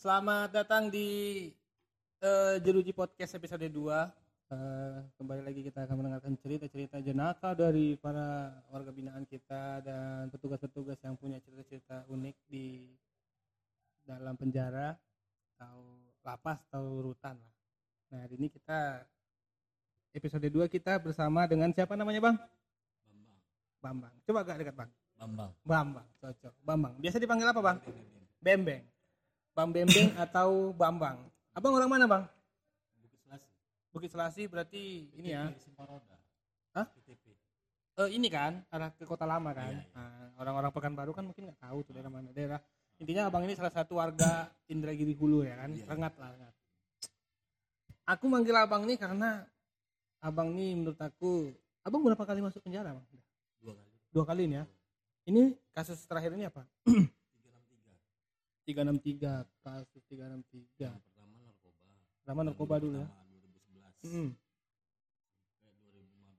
Selamat datang di eh, Jeruji Podcast episode 2 Eh, Kembali lagi kita akan mendengarkan cerita-cerita jenaka dari para warga binaan kita Dan petugas-petugas yang punya cerita-cerita unik di dalam penjara Atau lapas atau rutan lah Nah hari ini kita episode 2 kita bersama dengan siapa namanya Bang? Bambang. Bambang Coba agak dekat Bang Bambang. Bambang, cocok. Bambang. Biasa dipanggil apa, Bang? Bembeng. Bang Bembeng atau Bambang. Abang orang mana, Bang? Bukit Selasi. Bukit Selasi berarti ini ya. Simparoda. Hah? ITP. Eh, ini kan arah ke Kota Lama kan. Iya, iya. Nah, orang-orang Pekanbaru kan mungkin nggak tahu tuh daerah mana daerah. Intinya Abang ini salah satu warga Indragiri Hulu ya kan. Iya. Rengat lah, rengat. Aku manggil Abang ini karena Abang ini menurut aku Abang berapa kali masuk penjara, Bang? Dua kali. Dua kali ini ya. Ini kasus terakhir ini apa? 363. 363 kasus 363 Yang pertama narkoba. pertama narkoba dulu ya Pertama 2011. Mm-mm. Sampai 2015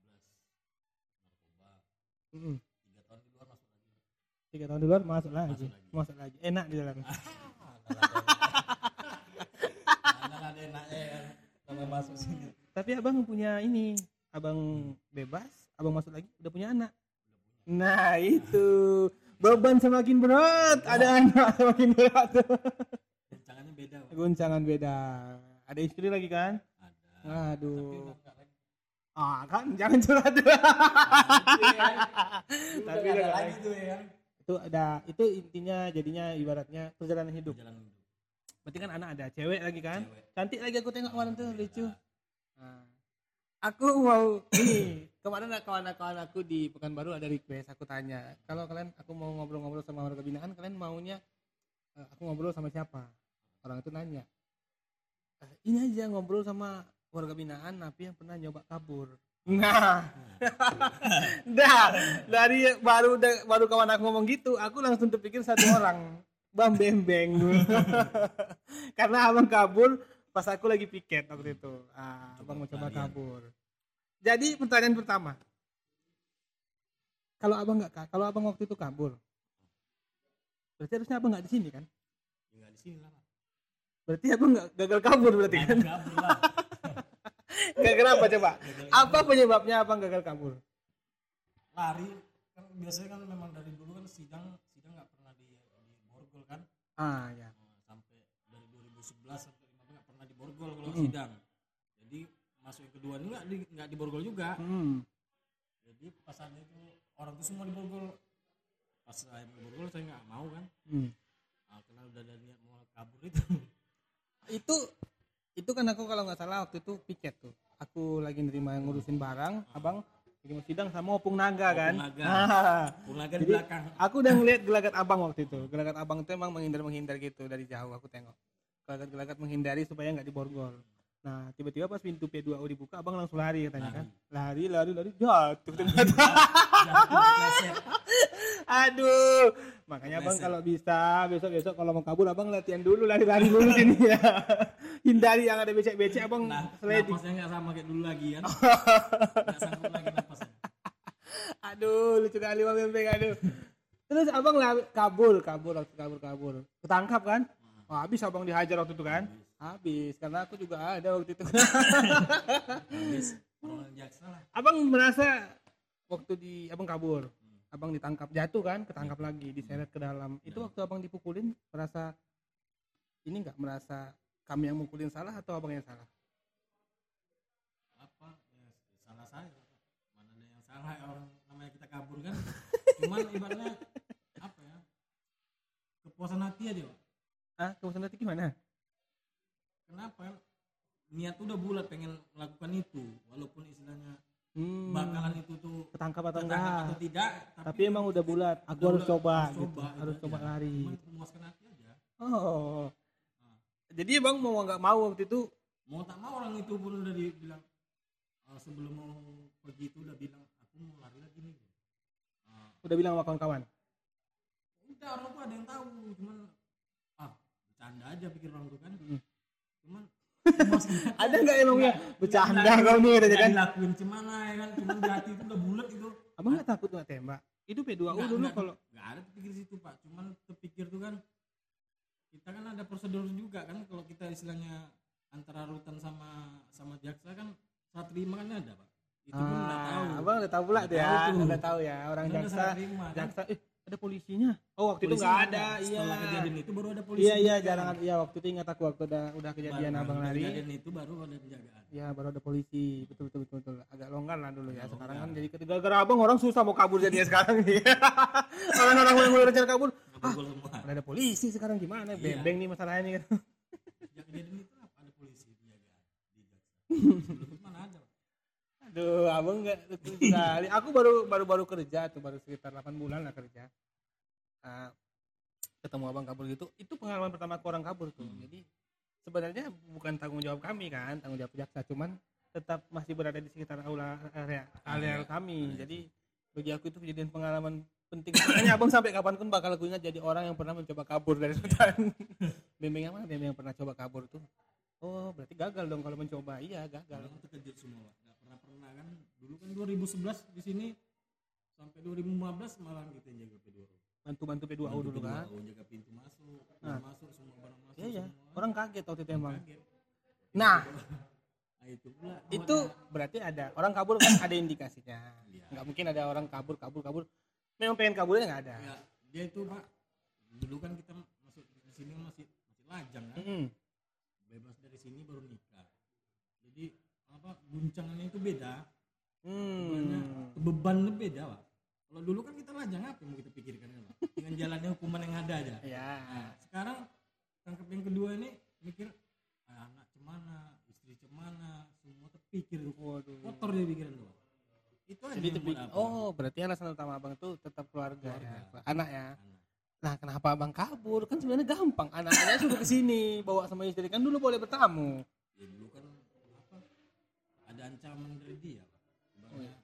narkoba. Mm-mm. Tiga tahun di luar masuk lagi. tiga tahun di luar masuk lagi Masuk lagi. masuk lagi enak di dalam ada enaknya masuk sini. tapi abang punya ini abang bebas abang masuk lagi udah punya anak nah itu beban semakin berat. Ada anak semakin berat. Guncangannya beda. Pak. guncangan beda. Ada istri lagi kan? Ada. Tapi aduh ah kan? Jangan curhat. Tapi Tapi udah udah ada lagi tuh ya. Itu ada itu intinya jadinya ibaratnya perjalanan hidup. Jalan hidup. berarti kan anak ada cewek lagi kan? Cewek. cantik lagi aku tengok kemarin tuh lucu. Nah, Nah, aku mau ini kemarin kawan-kawan aku di Pekanbaru ada request aku tanya kalau kalian aku mau ngobrol-ngobrol sama warga binaan kalian maunya eh, aku ngobrol sama siapa? Orang itu nanya "Eh, ini aja ngobrol sama warga binaan tapi yang pernah nyoba kabur. Nah. Dah dari baru baru kawan aku ngomong gitu aku langsung terpikir satu orang bam bembeng karena abang kabur pas aku lagi piket waktu itu. Ah, Coba abang mau coba kabur. Jadi pertanyaan pertama. Kalau abang nggak ka- kalau abang waktu itu kabur berarti harusnya abang nggak di sini kan? Tinggal di sini lah. Berarti abang nggak gagal kabur berarti kan? lah. gagal apa coba? Gagal apa penyebabnya abang gagal kabur? Lari. Kan biasanya kan memang dari dulu kan sidang sidang nggak pernah di, di borgol kan? Ah ya Nah, sampai dari 2011 sampai 15 nggak pernah di borgol kalau Mm. sidang. Jadi masuk yang kedua ini nggak di nggak di borgol juga. Hmm. jadi pas saat itu orang tuh semua di borgol. Pas saya di borgol saya nggak mau kan. Hmm. nah, karena udah ada niat mau kabur itu. Itu itu kan aku kalau nggak salah waktu itu piket tuh. Aku lagi nerima ngurusin barang abang lagi mau sidang sama opung naga Opung kan? naga. Ah. pulang di Jadi, belakang. aku udah ngeliat gelagat abang waktu itu. Gelagat abang itu emang menghindar menghindar gitu dari jauh aku tengok gelagat gelagat menghindari supaya nggak diborgol. Nah tiba-tiba pas pintu P2O dibuka abang langsung lari katanya kan. Lari lari lari jatuh ternyata. Jatuh, kepleset. aduh. Makanya abang Kepleset. kalau bisa besok besok kalau mau kabur abang latihan dulu lari lari dulu sini ya. Hindari yang ada becek becek abang nah sliding napasnya nggak sama kayak dulu lagi kan. Nggak sanggup lagi napasnya. Aduh lucu kali bang aduh. Terus abang lari, kabur kabur kabur kabur. Ketangkap kan oh, habis abang dihajar waktu itu kan? Habis. Karena aku juga ada waktu itu. Habis. Orang jaksa lah. Abang merasa waktu di abang kabur. Abang ditangkap jatuh kan ketangkap lagi diseret ke dalam. Itu waktu abang dipukulin merasa ini nggak merasa kami yang mukulin salah atau abang yang salah? Apa? Ya, salah saya. Mana ada yang salah ya, orang namanya kita kabur kan? Cuman ibaratnya apa ya? Kepuasan hati aja Pak. Ah kepuasan hati gimana? Kenapa? Niat udah bulat pengen melakukan itu. Walaupun istilahnya hmm, bakalan itu tuh ketangkap atau ketangkap enggak? atau tidak tapi emang udah bulat aku udah harus coba harus gitu coba, harus aja. coba lari. Cuman memuaskan hati aja. Oh. Nah. jadi abang mau nggak mau waktu itu? Mau tak mau orang itu pun udah dibilang eh, sebelum mau pergi itu udah bilang aku mau lari lagi nih. Nah, udah bilang sama kawan-kawan? Udah orang tuh ada yang tahu cuman bercanda aja pikir orang tuh kan. Cuman ada nggak emangnya bercanda kau nih nggak kan? dilakuin cemana ya kan. Cuman di hati itu udah bulat itu. Abang nggak takut nggak tembak? Itu P2U Nggak- dulu kalau nggak ada terpikir situ pak. Cuman terpikir tuh kan kita kan ada prosedur juga kan. Kalau kita istilahnya antara rutan sama sama jaksa kan saat terima kan ada pak. Itu pun udah tahu. Ah, abang udah tahu pula Udah tuh ya udah tahu ya orang jaksa terima kan? jaksa eh ada polisinya? Oh waktu itu Polisi nggak nggak ada iya. Setelah kejadian itu baru ada polisi iya iya juga. jarang iya waktu itu ingat aku waktu udah udah kejadian Baru- abang lari. kejadian itu baru ada penjagaan. Ya baru ada polisi. Betul betul betul, betul. agak longgar lah dulu ya. Agak sekarang kan jadi ketika gara abang orang susah mau kabur jadinya sekarang nih. Orang-orang mulai mulai rencana kabur. Udah ada polisi sekarang gimana? Iya. bembeng nih masalahnya nih. Kan kejadian itu apa? Ada polisi penjagaan di sebelum Aduh, abang nggak sekali. Aku baru baru baru kerja tuh, baru sekitar 8 bulan lah kerja. Ah, ketemu abang kabur gitu, itu pengalaman pertama aku orang kabur tuh. Hmm. Jadi sebenarnya bukan tanggung jawab kami kan, tanggung jawab jaksa, cuman tetap masih berada di sekitar aula area, area kami. Jadi bagi aku itu kejadian pengalaman penting. Makanya abang sampai kapan pun bakal aku ingat jadi orang yang pernah mencoba kabur dari hutan. Yang mana? Bembeng yang pernah coba kabur tuh. Oh, berarti gagal dong kalau mencoba. Iya, gagal. Orang terkejut semua Pak. nggak pernah pernah kan dulu kan 2011 di sini sampai 2015 malah kita yang jaga P2 Bantu-bantu P2O dulu kan. P2O, jaga pintu masuk Nah. masuk semua barang masuk Iya, iya. semua Orang kaget waktu itu emang. kaget Nah, nah itu pula itu berarti ada orang kabur kan ada indikasinya. Iya. Nggak mungkin ada orang kabur kabur kabur. Memang pengen kaburnya nggak ada. ya, dia itu pak dulu kan kita masuk di sini masih masih lajang kan Mm-mm. bebas dari sini baru nikah jadi apa guncangannya itu beda Bebannya, Hmm. bebannya beda pak kalau dulu kan kita lajang apa yang mau kita pikirkan kan pak dengan jalannya hukuman yang ada aja Ya. Nah, sekarang tangkap yang kedua ini mikir ah, anak cemana, istri cemana, semua terpikir. Waduh. kotor dia pikiran tuh. Itu aja Jadi apa? oh berarti alasan utama abang tuh tetap keluarga, ya, Keluarga. anak ya. Anak. Nah kenapa abang kabur? Kan sebenarnya gampang. Anaknya sudah ke sini bawa sama istri kan dulu boleh bertamu. Ya dulu? Ada ancaman dari dia, Pak. Ibaratnya,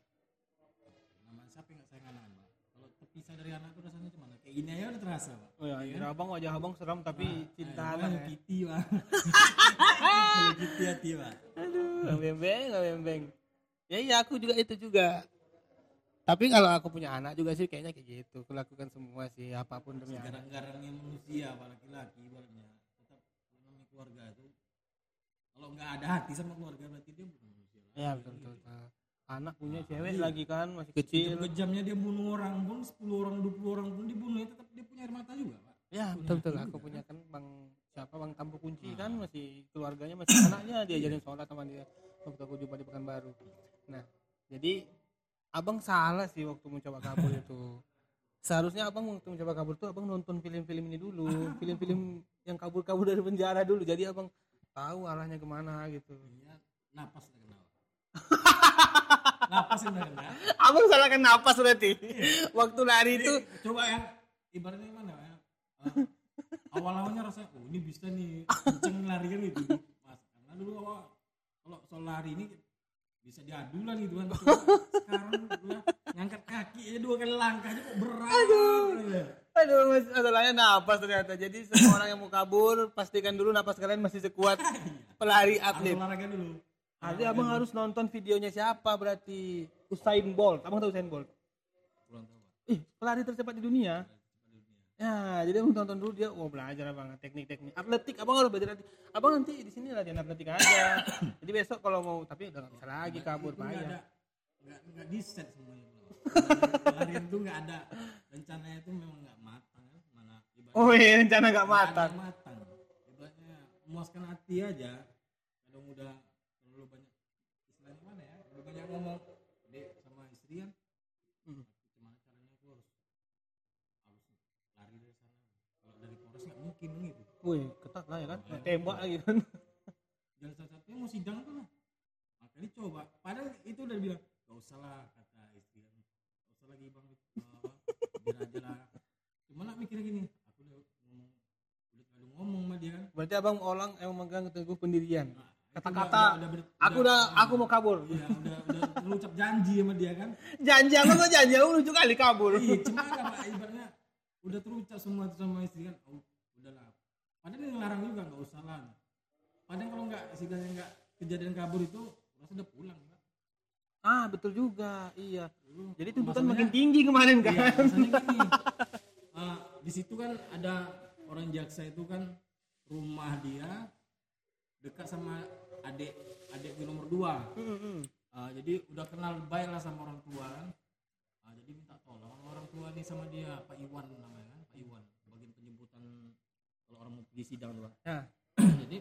nama siapa yang sayang anak, Pak? Kalau terpisah dari anak itu rasanya cemana? Kayak gini aja udah terasa, Pak. Oh ya, Iya kira abang wajah abang seram tapi cinta anak. ya. Kitty, Pak. Kitty hati, Pak. Aduh, nggak bembeng, nggak bembeng. Ya iya aku juga itu juga. Tapi kalau aku punya anak juga sih kayaknya kayak gitu. Aku lakukan semua sih apa pun demi anak. Garang-garangnya manusia, Pak laki-laki ibaratnya. Tetap namanya keluarga itu kalau nggak ada hati sama keluarga berarti dia bukan. Ya betul betul. betul. Anak punya cewek iya. lagi kan masih kecil. Kejam-kejamnya dia bunuh orang pun 10 orang 20 orang pun dibunuh tetap dia punya air mata juga, Pak. Ya Punya betul betul. Aku juga. punya kan bang siapa bang Tampu Kunci Nah. kan masih keluarganya masih anaknya diajarin sholat sama dia waktu aku jumpa di Pekanbaru. Nah jadi abang salah sih waktu mencoba kabur itu. Seharusnya abang waktu mencoba kabur tuh abang nonton film-film ini dulu, film-film yang kabur-kabur dari penjara dulu. Jadi abang tahu arahnya ke mana gitu. Iya, napas. Napas kenal. Abang salahkan napas berarti. Waktu lari itu Coba ya, ibaratnya mana ya? Eh, awal-awalnya rasanya, oh ini bisa nih, kenceng lari kan gitu. Mas, karena dulu awal, kalau soal lari ini bisa diadu lah gitu kan. Sekarang udah ngangkat kaki aja dua kali langkah aja kok berat. Aduh. Aduh, mas, masalahnya napas ternyata. Jadi semua orang yang mau kabur, pastikan dulu napas kalian masih sekuat pelari Harus atlet. olahraga dulu. Jadi abang harus nonton videonya siapa berarti Usain Bolt. Abang tahu Usain Bolt? Pulang tahu. Ih, pelari tercepat di dunia. Cepat di dunia. Ya, jadi abang tonton dulu dia, oh belajar abang teknik-teknik atletik. Abang harus belajar atletik. Abang nanti di sini latihan atletik aja. jadi besok kalau mau, tapi udah gak bisa lagi kabur nggak bahaya. ada nggak nggak di set semuanya larian itu nggak ada rencananya itu memang nggak matang ya mana ibaratnya Oh iya, rencana gak nggak ada matang. matang ibaratnya memuaskan hati aja kadang udah terlalu banyak istilahnya mana ya? Terlalu banyak ngomong dek sama istri kan? Hmm. gimana caranya aku harus harus lari dari sana? Kalau dari Polres nggak mungkin gitu. Wih, ketat lah ya kan. Tembak lagi kan. jalan satu-satunya mau sidang tuh lah makanya coba. Padahal itu udah bilang gak usah lah kata istri kan. Gak usah lagi bang. Uh, biar aja lah. Cuma nak mikirnya gini aku udah ngomong udah ngomong sama dia kan. Berarti abang orang yang memegang teguh pendirian. Nah, Kata-kata, Aku udah, aku mau kabur. iya udah udah terucap janji sama dia kan Janji abang kok janji abang lucu kali kabur. iya cuma kan Pak, ibaratnya udah terucap semua itu sama istri kan oh udahlah padahal dia ngelarang juga nggak usah lah padahal kalau nggak istilahnya nggak kejadian kabur itu rasa udah pulang Pak. Ah, betul juga. Iya. Dulu Jadi tuntutan makin tinggi kemarin kan. Iya, gini. ah, di situ kan ada orang jaksa itu kan rumah dia dekat sama adik adik gue nomor dua. Hmm, Ah, jadi udah kenal baik lah sama orang tua. Kan Ah, jadi minta tolong sama orang tua nih sama dia Pak Iwan namanya kan Pak Iwan. Bagian penyebutan kalau orang mau pergi sidang tuh Pak. Ya. jadi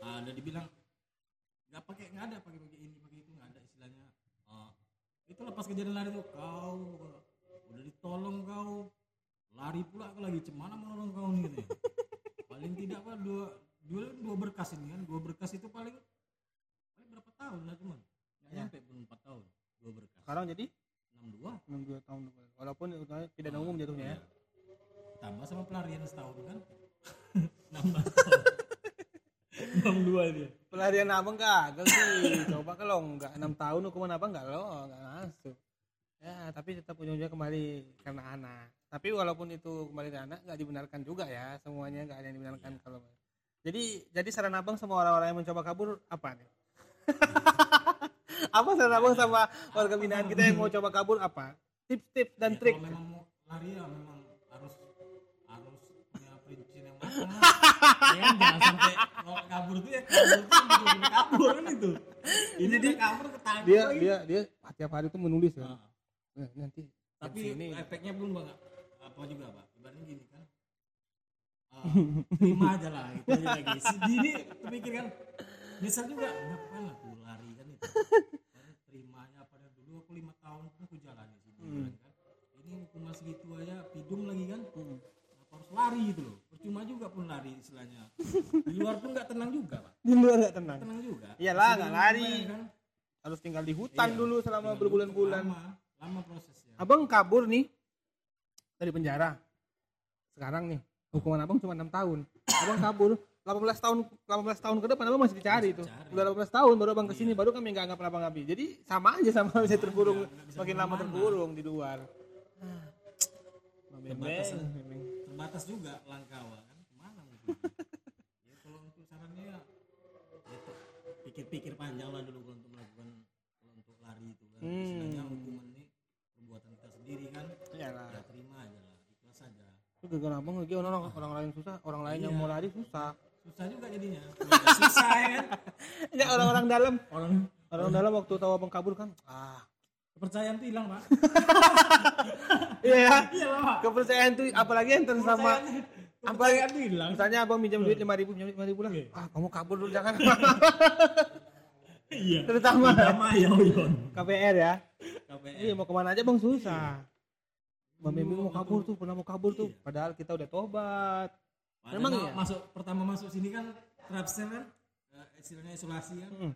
ah, ada dibilang nggak pakai nggak ada pakai pakai ini pakai itu nggak ada istilahnya. Ah, itu lepas kejadian lari tuh kau udah ditolong kau lari pula kau lagi cemana mau nolong kau nih? paling tidak pak dua dua dua berkas ini kan dua berkas itu paling paling berapa tahun lah cuman nggak Ya. nyampe pun empat tahun dua berkas Sekarang jadi enam dua 62 tahun walaupun tidak umum jatuhnya ya. tambah sama pelarian setahun kan enam dua dia Pelarian abang gagal sih. Coba kalau enggak 6 tahun hukuman abang enggak lo, enggak masuk. Ya, tapi tetap ujung-ujungnya kembali karena anak. Tapi walaupun itu kembali ke anak enggak dibenarkan juga ya. Semuanya enggak ada yang dibenarkan kalau jadi jadi saran abang sama orang-orang yang mencoba kabur apa nih? apa saran abang sama warga binaan kita yang mau coba kabur? Apa? Tips-tips dan Ya, trik. kalau memang mau lari ya memang harus harus punya prinsip yang matang ya jangan sampai kalau kabur tuh ya kabur tuh kabur kan itu. Ini Jadi, kabur ketangkep Dia lagi. dia dia tiap hari tuh menulis ya. Nah, Nah, nanti tapi ini efeknya belum banget apa juga pak? Ibaratnya gini kan. Ah, terima aja lah itu aja lagi. Segini terpikir kan nyesel juga. Ngapain lah aku terimanya pada dulu aku lima tahun pun aku jalani sini Hmm. kan ini hukuman segitu aja pidum lagi kan Hmm. Kenapa harus lari gitu loh percuma juga pun lari istilahnya di luar pun nggak tenang juga pak di luar enggak tenang. tenang juga Iyalah, nggak lari. kan? Harus tinggal di hutan Iya, dulu selama berbulan-bulan. lama, lama prosesnya Abang kabur nih dari penjara. Sekarang nih hukuman abang cuma enam tahun. Abang kabur 18 tahun 18 tahun ke depan abang masih dicari Masih tuh. dicari. Udah 18 tahun baru abang ke sini baru kami nggak anggap abang ngabi. Jadi sama aja sama bisa terkurung nggak bisa makin lama terkurung di luar. Terbatas, eh. Terbatas juga langkawa kan ke mana mungkin ya kalau untuk sarannya ya, pikir-pikir panjang lah dulu kalau untuk melakukan kalau untuk lari itu kan Hmm. istilahnya hukuman ini perbuatan kita sendiri kan Iyalah. ya terima aja lah ikhlas aja Itu gara-gara abang lagi orang orang lain susah, orang lain yang Iya. mau lari susah. Susah juga jadinya. Susah ya kan? Ya orang-orang dalam, orang orang dalam waktu tahu abang kabur kan, ah, kepercayaan tuh hilang pak. Iya ya. iya Kepercayaan tuh apalagi yang sama Kepercayaan- apa tuh hilang. Misalnya abang minjam duit lima ribu minjam lima ribu lah. Iya. ah kamu kabur dulu jangan. Iya. Terutama. Sama ya Uyon KPR ya. KPR iya mau ke mana aja bang? Susah. Bang Bembing mau kabur tuh pernah mau kabur tuh. Iya. padahal kita udah tobat Padahal Memang ma- iya? masuk pertama masuk sini kan trapsnya kan? Eh, istilahnya isolasi kan? Mm.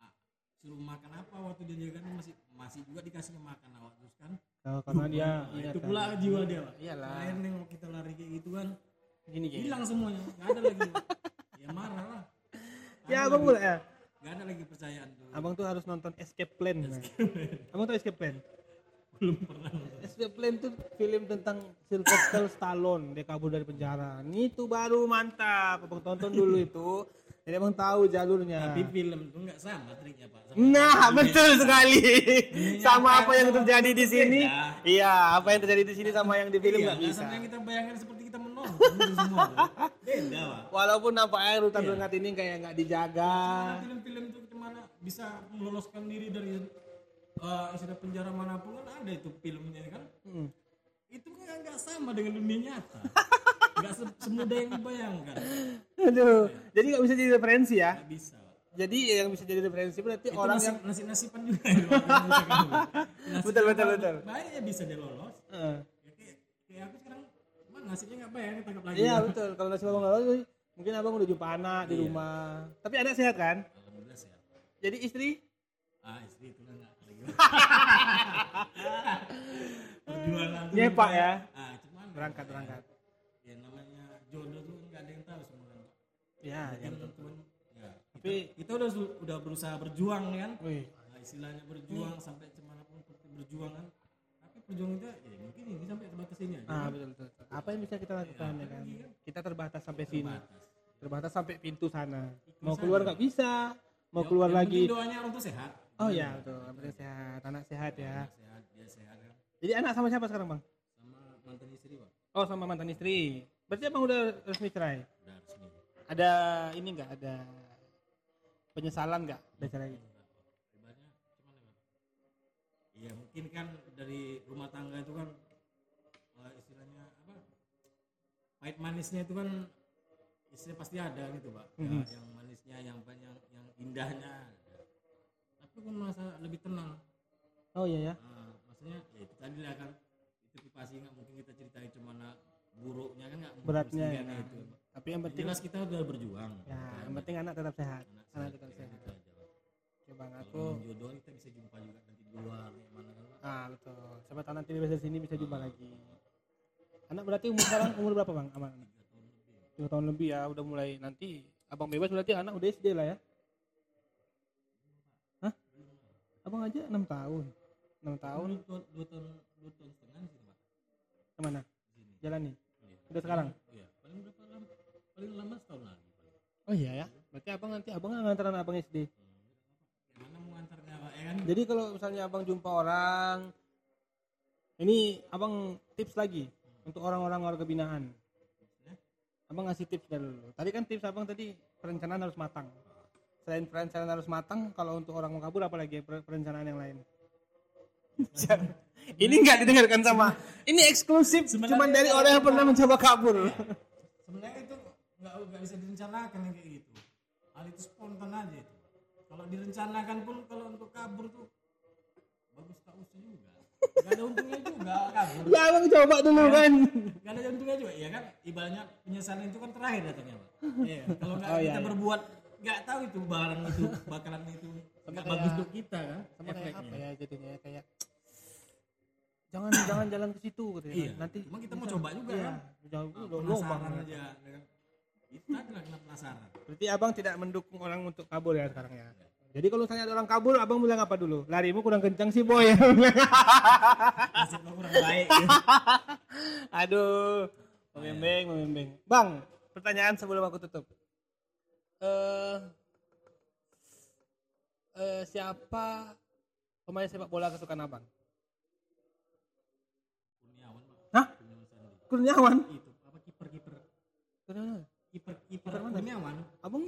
Ah, suruh makan apa waktu dia kan masih masih juga dikasih makan awak terus kan? Nah, karena dia Nah, itu kan. pula jiwa dia pak. Iyalah. lain yang kita lari kayak gitu kan. Gini gini hilang semuanya. Nggak ada lagi. Ya marah lah. Ya abang boleh ya? Nggak ada lagi percayaan tuh. Abang tuh harus nonton Escape Plan. Abang tuh Escape Plan belum pernah. Escape Plan tuh film tentang Sylvester Stallone dia kabur dari penjara itu baru mantap abang tonton dulu itu jadi abang tahu jalurnya tapi film itu nggak sama triknya pak Sama Nah, betul sekali. Ini sama apa yang sama terjadi di sini. beda. Iya, apa yang terjadi di sini sama yang di film Iya, nggak nggak bisa. sama yang kita bayangkan seperti kita menonton semua tuh. beda pak Walaupun nampaknya rutan Iya. rengat ini kayak nggak dijaga. Film-film itu ke mana bisa meloloskan diri dari uh, istilah penjara mana pun kan ada itu filmnya kan Hmm. itu kan nggak sama dengan dunia nyata nggak se- semudah yang dibayangkan Aduh, jadi nggak bisa jadi referensi ya. nggak bisa Jadi yang bisa jadi referensi berarti itu orang nasib, yang nasib nasiban juga ya, bisa kan. Nasib Betul, betul, betul. baik ya bisa dia lolos Eh, ya, kayak, kayak aku sekarang nasibnya nggak baik ditangkap lagi Iya betul. Kalau nasib abang nggak lalu, mungkin abang udah jumpa anak di Iya. rumah. Tapi anak sehat kan? alhamdulillah sehat Jadi istri ah istri itu kan nggak perjuangan Nyepak kan- ya? ah cuman berangkat berangkat. ya namanya jodoh tuh nggak ada yang tahu semua kan Pak. Ya, ya. Yang teman ya Tapi- kita, kita udah udah berusaha berjuang kan Wih, nah, istilahnya berjuang sampai ke mana pun berjuang kan tapi perjuangan kita ya mungkin ini sampai sebatas ini aja ah kan? betul, betul. betul. Apa yang bisa kita lakukan ya kan? lagi kan? Kita terbatas sampai sini. Terbatas. Terbatas sampai pintu sana. Mau keluar nggak bisa. Mau Ya, keluar lagi. doanya orang tuh sehat Oh ya betul. Penting sehat. Anak sehat ya. Anak sehat dia sehat kan Jadi anak sama siapa sekarang bang? sama mantan istri pak Oh sama mantan istri. Berarti abang udah resmi cerai? udah resmi Ada ini nggak? Ada penyesalan nggak? Udah cerai? ibaratnya cuman ya iya mungkin kan dari rumah tangga itu kan eh, istilahnya apa pahit manisnya itu kan istilah pasti ada gitu pak Ya, yang manisnya yang banyak yang indahnya aku merasa lebih tenang Oh iya ya. Ah, maksudnya ya itu tadi lah kan itu pasti nggak mungkin kita ceritain cuma buruknya kan nggak Beratnya ya. itu Tapi yang penting jelas kita udah berjuang ya, yang penting anak tetap sehat. anak Anak sehat, tetap kayak sehat. gitu aja, Pak. Oke bang, aku jodoh kita bisa jumpa juga nanti di luar di mana kan ah betul. Siapa tahu nanti di sini bisa jumpa lagi. Anak berarti umur sekarang umur berapa bang? Aman. tiga tahun lebih Tiga tahun lebih ya, udah mulai nanti abang bebas berarti anak udah SD lah ya. Hah? Abang aja enam tahun. Enam tahun dua, dua tahun dua tahun setengah sih pak ke mana? di sini Jalan nih. Iya. Udah sekarang? iya paling berapa lama paling lama setahun lagi paling Oh iya ya. Berarti abang nanti abang nggak nganteran abang SD. gimana mau ngantarnya pak ya kan Jadi kalau misalnya abang jumpa orang, ini abang tips lagi untuk orang-orang warga binaan. Abang ngasih tips dari dulu. Tadi kan tips abang tadi perencanaan harus matang. Selain perencanaan harus matang, kalau untuk orang mau kabur apalagi per- perencanaan yang lain. ini nggak didengarkan sama. Ini eksklusif, Sebenarnya- cuma dari orang yang pernah mencoba kabur. sebenarnya itu nggak nggak bisa direncanakan yang kayak gitu hal itu spontan aja itu kalau direncanakan pun kalau untuk kabur tuh bagus tak usah juga nggak ada untungnya juga kabur ya abang coba dulu kan. nggak ada untungnya juga ya kan ibaratnya penyesalan itu kan terakhir datangnya pak Iya, kalau nggak Oh, iya, kita iya. berbuat nggak tahu itu barang itu bakalan itu nggak bagus untuk kita kan Sama kayak apa ya jadinya kayak jangan jangan jalan ke situ gitu ya. Iya. Nanti Cuma kita mau coba juga iya, kan. jauh Ah, lubang. penasaran aja kan. itu tadi lah kena penasaran Berarti abang tidak mendukung orang untuk kabur ya sekarang ya. Jadi kalau misalnya ada orang kabur, abang bilang apa dulu? Larimu kurang kencang sih boy. nasib lo kurang baik gitu. Aduh, memembeng, memembeng. Bang, pertanyaan sebelum aku tutup. Eh, eh, siapa pemain sepak bola kesukaan abang? Kurniawan Hah? Kurniawan itu apa kiper kiper Kurniawan. kiper kiper mana? Kurniawan Abang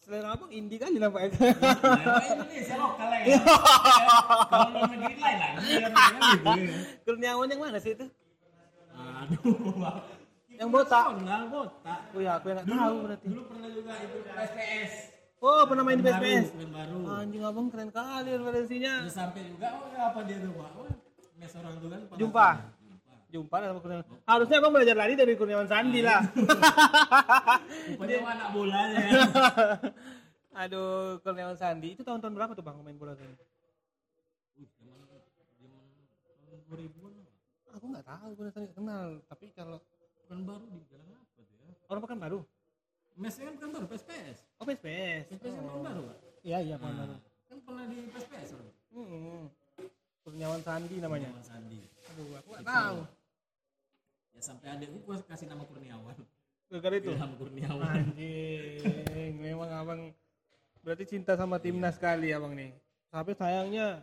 selera abang indie kali nampaknya. Nah, Indonesia lokal lah ya kalau luar negeri lain lah ini kan kan gitu ya. Kurniawan yang mana sih itu? aduh. Yang botak. Nasional botak Oh ya, aku yang nggak dulu tahu berarti. dulu pernah juga itu SPS Oh, pernah main di Baru, PSPS. pemain baru Anjing abang keren kali referensinya. Udah sampai juga oh apa dia tuh pak oh, mes orang tuh kan Jumpa? jumpa sama Kurniawan. Harusnya abang belajar lari dari Kurniawan Sandi lah. rupanya anak bola ya Aduh, Kurniawan Sandi itu tahun-tahun berapa tuh bang main bola tadi? Uh, zaman zaman tahun 2000-an lah. Aku nggak tahu, Kurniawan Sandi kenal. Tapi kalau Bukan baru di jalan apa tuh ya? orang pekan baru, Mesnya kan bukan baru PSPS. oh PSPS. PSPS kan bukan baru, Pak. Iya iya pekan baru. Nah, kan pernah di PSPS orang. Hmm. Kurniawan Sandi namanya. Kurniawan Sandi. Aduh, aku nggak tahu. Ya sampai adekku gua kasih nama Kurniawan. Gara-gara itu. Ilham Kurniawan. Anjing, memang abang berarti cinta sama timnas sekali abang nih. Tapi sayangnya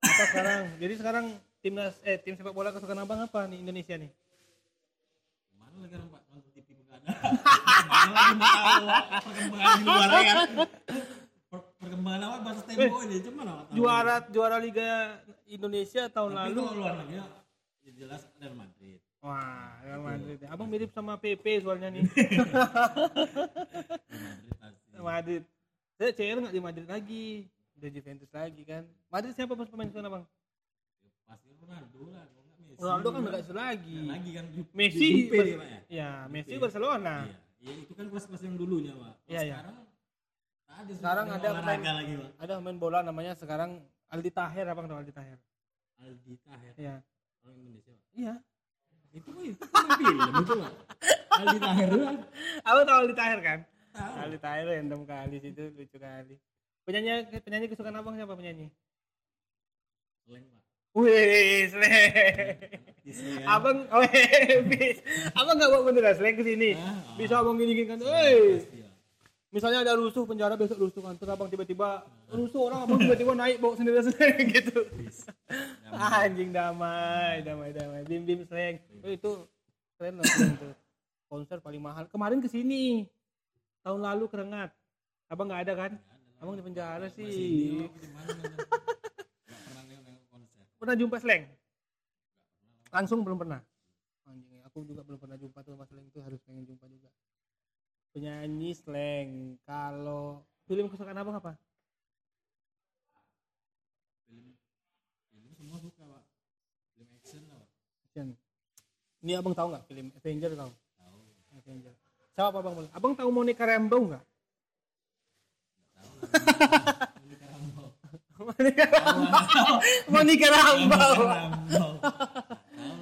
apa sekarang? Jadi sekarang timnas eh tim sepak bola kesukaan abang apa nih Indonesia nih? Mana lagi orang Pak nonton TV enggak ada. Mana lagi mau tahu perkembangan di luar ya Perkembangan apa bahasa tempo ini cuma. Juara juara Liga Indonesia tahun Tapi lalu. luar negeri ya jelas Real Madrid. Wah, Real Madrid. ya. Abang mirip sama PP soalnya nih. Real Madrid. Madrid. Saya CR nggak di Madrid lagi. Udah Juventus lagi kan. Madrid siapa pas pemain kesukaan abang? Ya, Pasti Ronaldo lah. Ronaldo kan nggak lagi. Lagi kan Messi ya. ya Messi. Barcelona. Iya. Ya itu kan kelas-kelas yang dulunya, Pak. Iya, iya. Sekarang ada Sekarang ada olahraga pemain- lagi, Pak. Ada pemain bola namanya sekarang Aldi Taher abang tahu Aldi Taher? Aldi Taher Iya. orang Indonesia, Pak. Iya. Itu itu kan film itu, Pak. Aldi kan. Abang tahu Aldi Taher kan? Tahu. Aldi Taher random kali situ lucu kali. Penyanyi penyanyi kesukaan abang siapa penyanyi? Seleng, Pak. Wih, kan. Abang, oh, bis. Abang nggak bawa bendera sleng ke sini. Ah, Bisa abang gini gini kan, woi. Pasti, Pak. Misalnya ada rusuh penjara besok rusuh kan, terus abang tiba-tiba rusuh orang abang tiba-tiba naik bawa sendiri sendiri gitu. Anjing damai, damai, damai. Bim bim sleng. Oh, itu keren loh tuh. konser paling mahal kemarin ke sini tahun lalu kerengat abang nggak ada kan abang di penjara sih ini apa gimana nonton? Nggak pernah nengok konser. Pernah jumpa Sleng langsung belum pernah anjing aku juga belum pernah jumpa tuh mas Sleng itu harus pengen jumpa juga penyanyi Sleng kalau film kesukaan abang apa Film film semua suka pak. Film action lah. Action. ini abang tahu nggak film Avenger tahu Tahu. Avenger siapa abang abang tahu Monica Rambeau nggak Rambeau. Monica Tahu, Monica Rambeau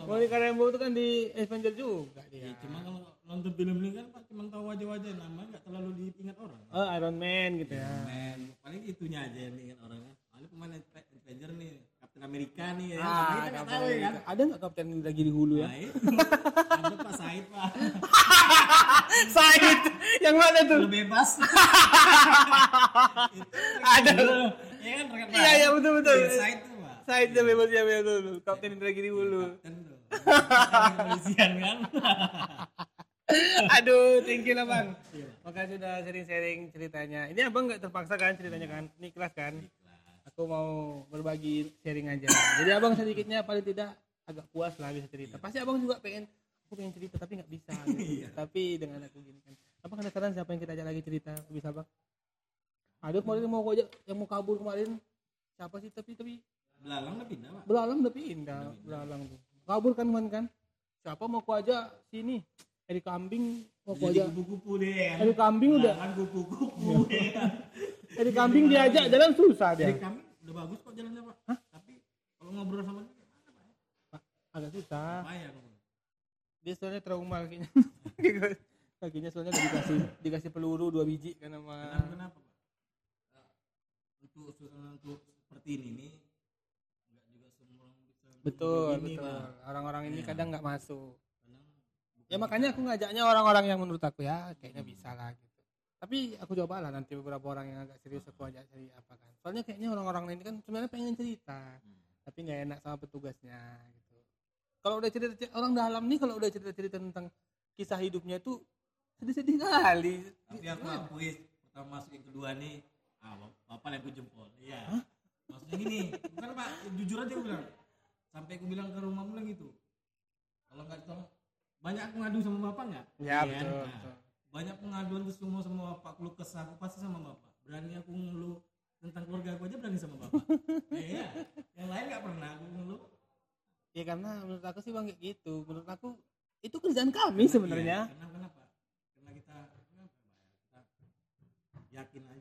Monica Rambeau. Rambeau itu kan di Avenger juga Ya, dia cuma kalau nonton film ini kan cuma tahu wajah-wajah nama nggak terlalu diingat orang. oh Iron Man gitu ya Men, paling itunya aja yang diingat orang kan. Paling pemain Avenger nih, Captain America nih ya. Ah, kita nggak tahu ya kan. ada nggak kapten lagi di hulu ya Nah, itu. Ada Pak Said pak. Said yang mana tuh Lu bebas. ada Iya kan rekan iya iya betul betul. Iya, Said tuh pak. Said bebas ya betul kapten Indragiri hulu. Kapten tuh. Kepolisian kan. aduh thank you lah bang. Iya. makasih sudah sharing-sharing ceritanya. Ini abang nggak terpaksa kan ceritanya kan? Ini kelas kan? Aku mau berbagi sharing aja. Jadi abang sedikitnya paling tidak agak puas lah bisa cerita. Pasti abang juga pengen aku pengen cerita tapi nggak bisa. Gitu. Iya. tapi dengan aku gini kan. Abang penasaran siapa yang kita ajak lagi cerita? Bisa bang aduh kemarin mau ajak yang mau kabur kemarin. Siapa sih? Tapi tapi. Belalang udah pindah pak. belalang udah pindah belalang tuh. Kabur kan kemarin kan? Siapa mau aku ajak sini? Eri kambing mau Jadi ajak. kupu-kupu deh kan. Eri kambing udah. Belalang kupu-kupu ya. Kan. Eri kambing diajak jalan susah dia. Jadi kami udah bagus kok jalannya pak. Tapi kalau ngobrol sama dia gimana pak? agak susah. Dia soalnya trauma kakinya kakinya soalnya dikasih dikasih peluru dua biji kan sama Kenapa kenapa Untuk untuk seperti ini nih nggak juga semua orang bisa betul betul. Orang-orang ini Iya. kadang nggak masuk. Kadang ya makanya aku ngajaknya orang-orang yang menurut aku ya kayaknya bisa lah gitu. Tapi aku coba lah nanti beberapa orang yang agak serius aku ajak cari apa kan. Soalnya kayaknya orang-orang ini kan sebenarnya pengen cerita Hmm. tapi nggak enak sama petugasnya gitu. Kalau udah cerita orang dalam nih kalau udah cerita-cerita tentang kisah hidupnya tuh sedih-sedih kali. Tapi aku akui pertama masuk yang kedua nih, ah bap- bapak yang aku jempol. Iya. Maksudnya gini, bukan pak, jujur aja aku bilang. Sampai aku bilang ke rumah bilang gitu. Kalau nggak ditolong, banyak aku ngadu sama bapak nggak? ya Iya kan? betul, Nah, betul. Banyak pengaduan tuh semua sama bapak, keluh kesah aku pasti sama bapak. Berani aku ngeluh tentang keluarga aku aja berani sama bapak. Iya, yang lain nggak pernah aku ngeluh. ya karena menurut aku sih bang kayak gitu menurut aku itu kerjaan kami sebenarnya Iya, karena kenapa? Karena kita kenapa, Pak? Kita yakin aja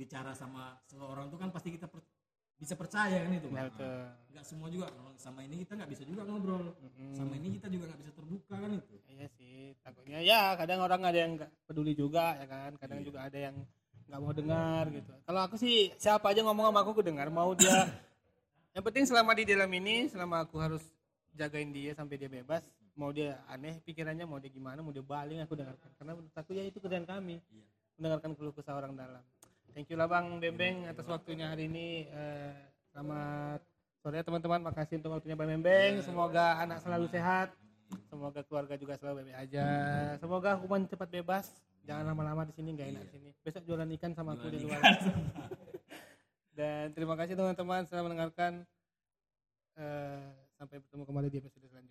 bicara sama seseorang itu kan pasti kita per- bisa percaya kan itu. Betul. Nggak semua juga kalau sama ini kita nggak bisa juga ngobrol. Mm-mm. Sama ini kita juga nggak bisa terbuka kan itu. Iya sih, takutnya ya kadang orang ada yang nggak peduli juga ya kan, kadang Iya. juga ada yang nggak mau dengar gitu. Kalau aku sih siapa aja ngomong sama aku aku dengar, mau dia yang penting selama di dalam ini, selama aku harus jagain dia sampai dia bebas, mau dia aneh pikirannya, mau dia gimana, mau dia baling aku dengarkan. Karena menurut aku ya itu kerjaan kami, Iya. mendengarkan keluh kesah orang dalam. Thank you lah Bang Bembeng atas waktunya hari ini. Eh, selamat sore teman-teman, makasih untuk waktunya Bang Bembeng. Semoga anak selalu sehat. Semoga keluarga juga selalu baik aja. Semoga hukuman cepat bebas. Jangan lama-lama di sini nggak enak di sini. Besok jualan ikan sama aku di luar. Dan terima kasih teman-teman sudah mendengarkan. Eh, sampai bertemu kembali di episode selanjutnya.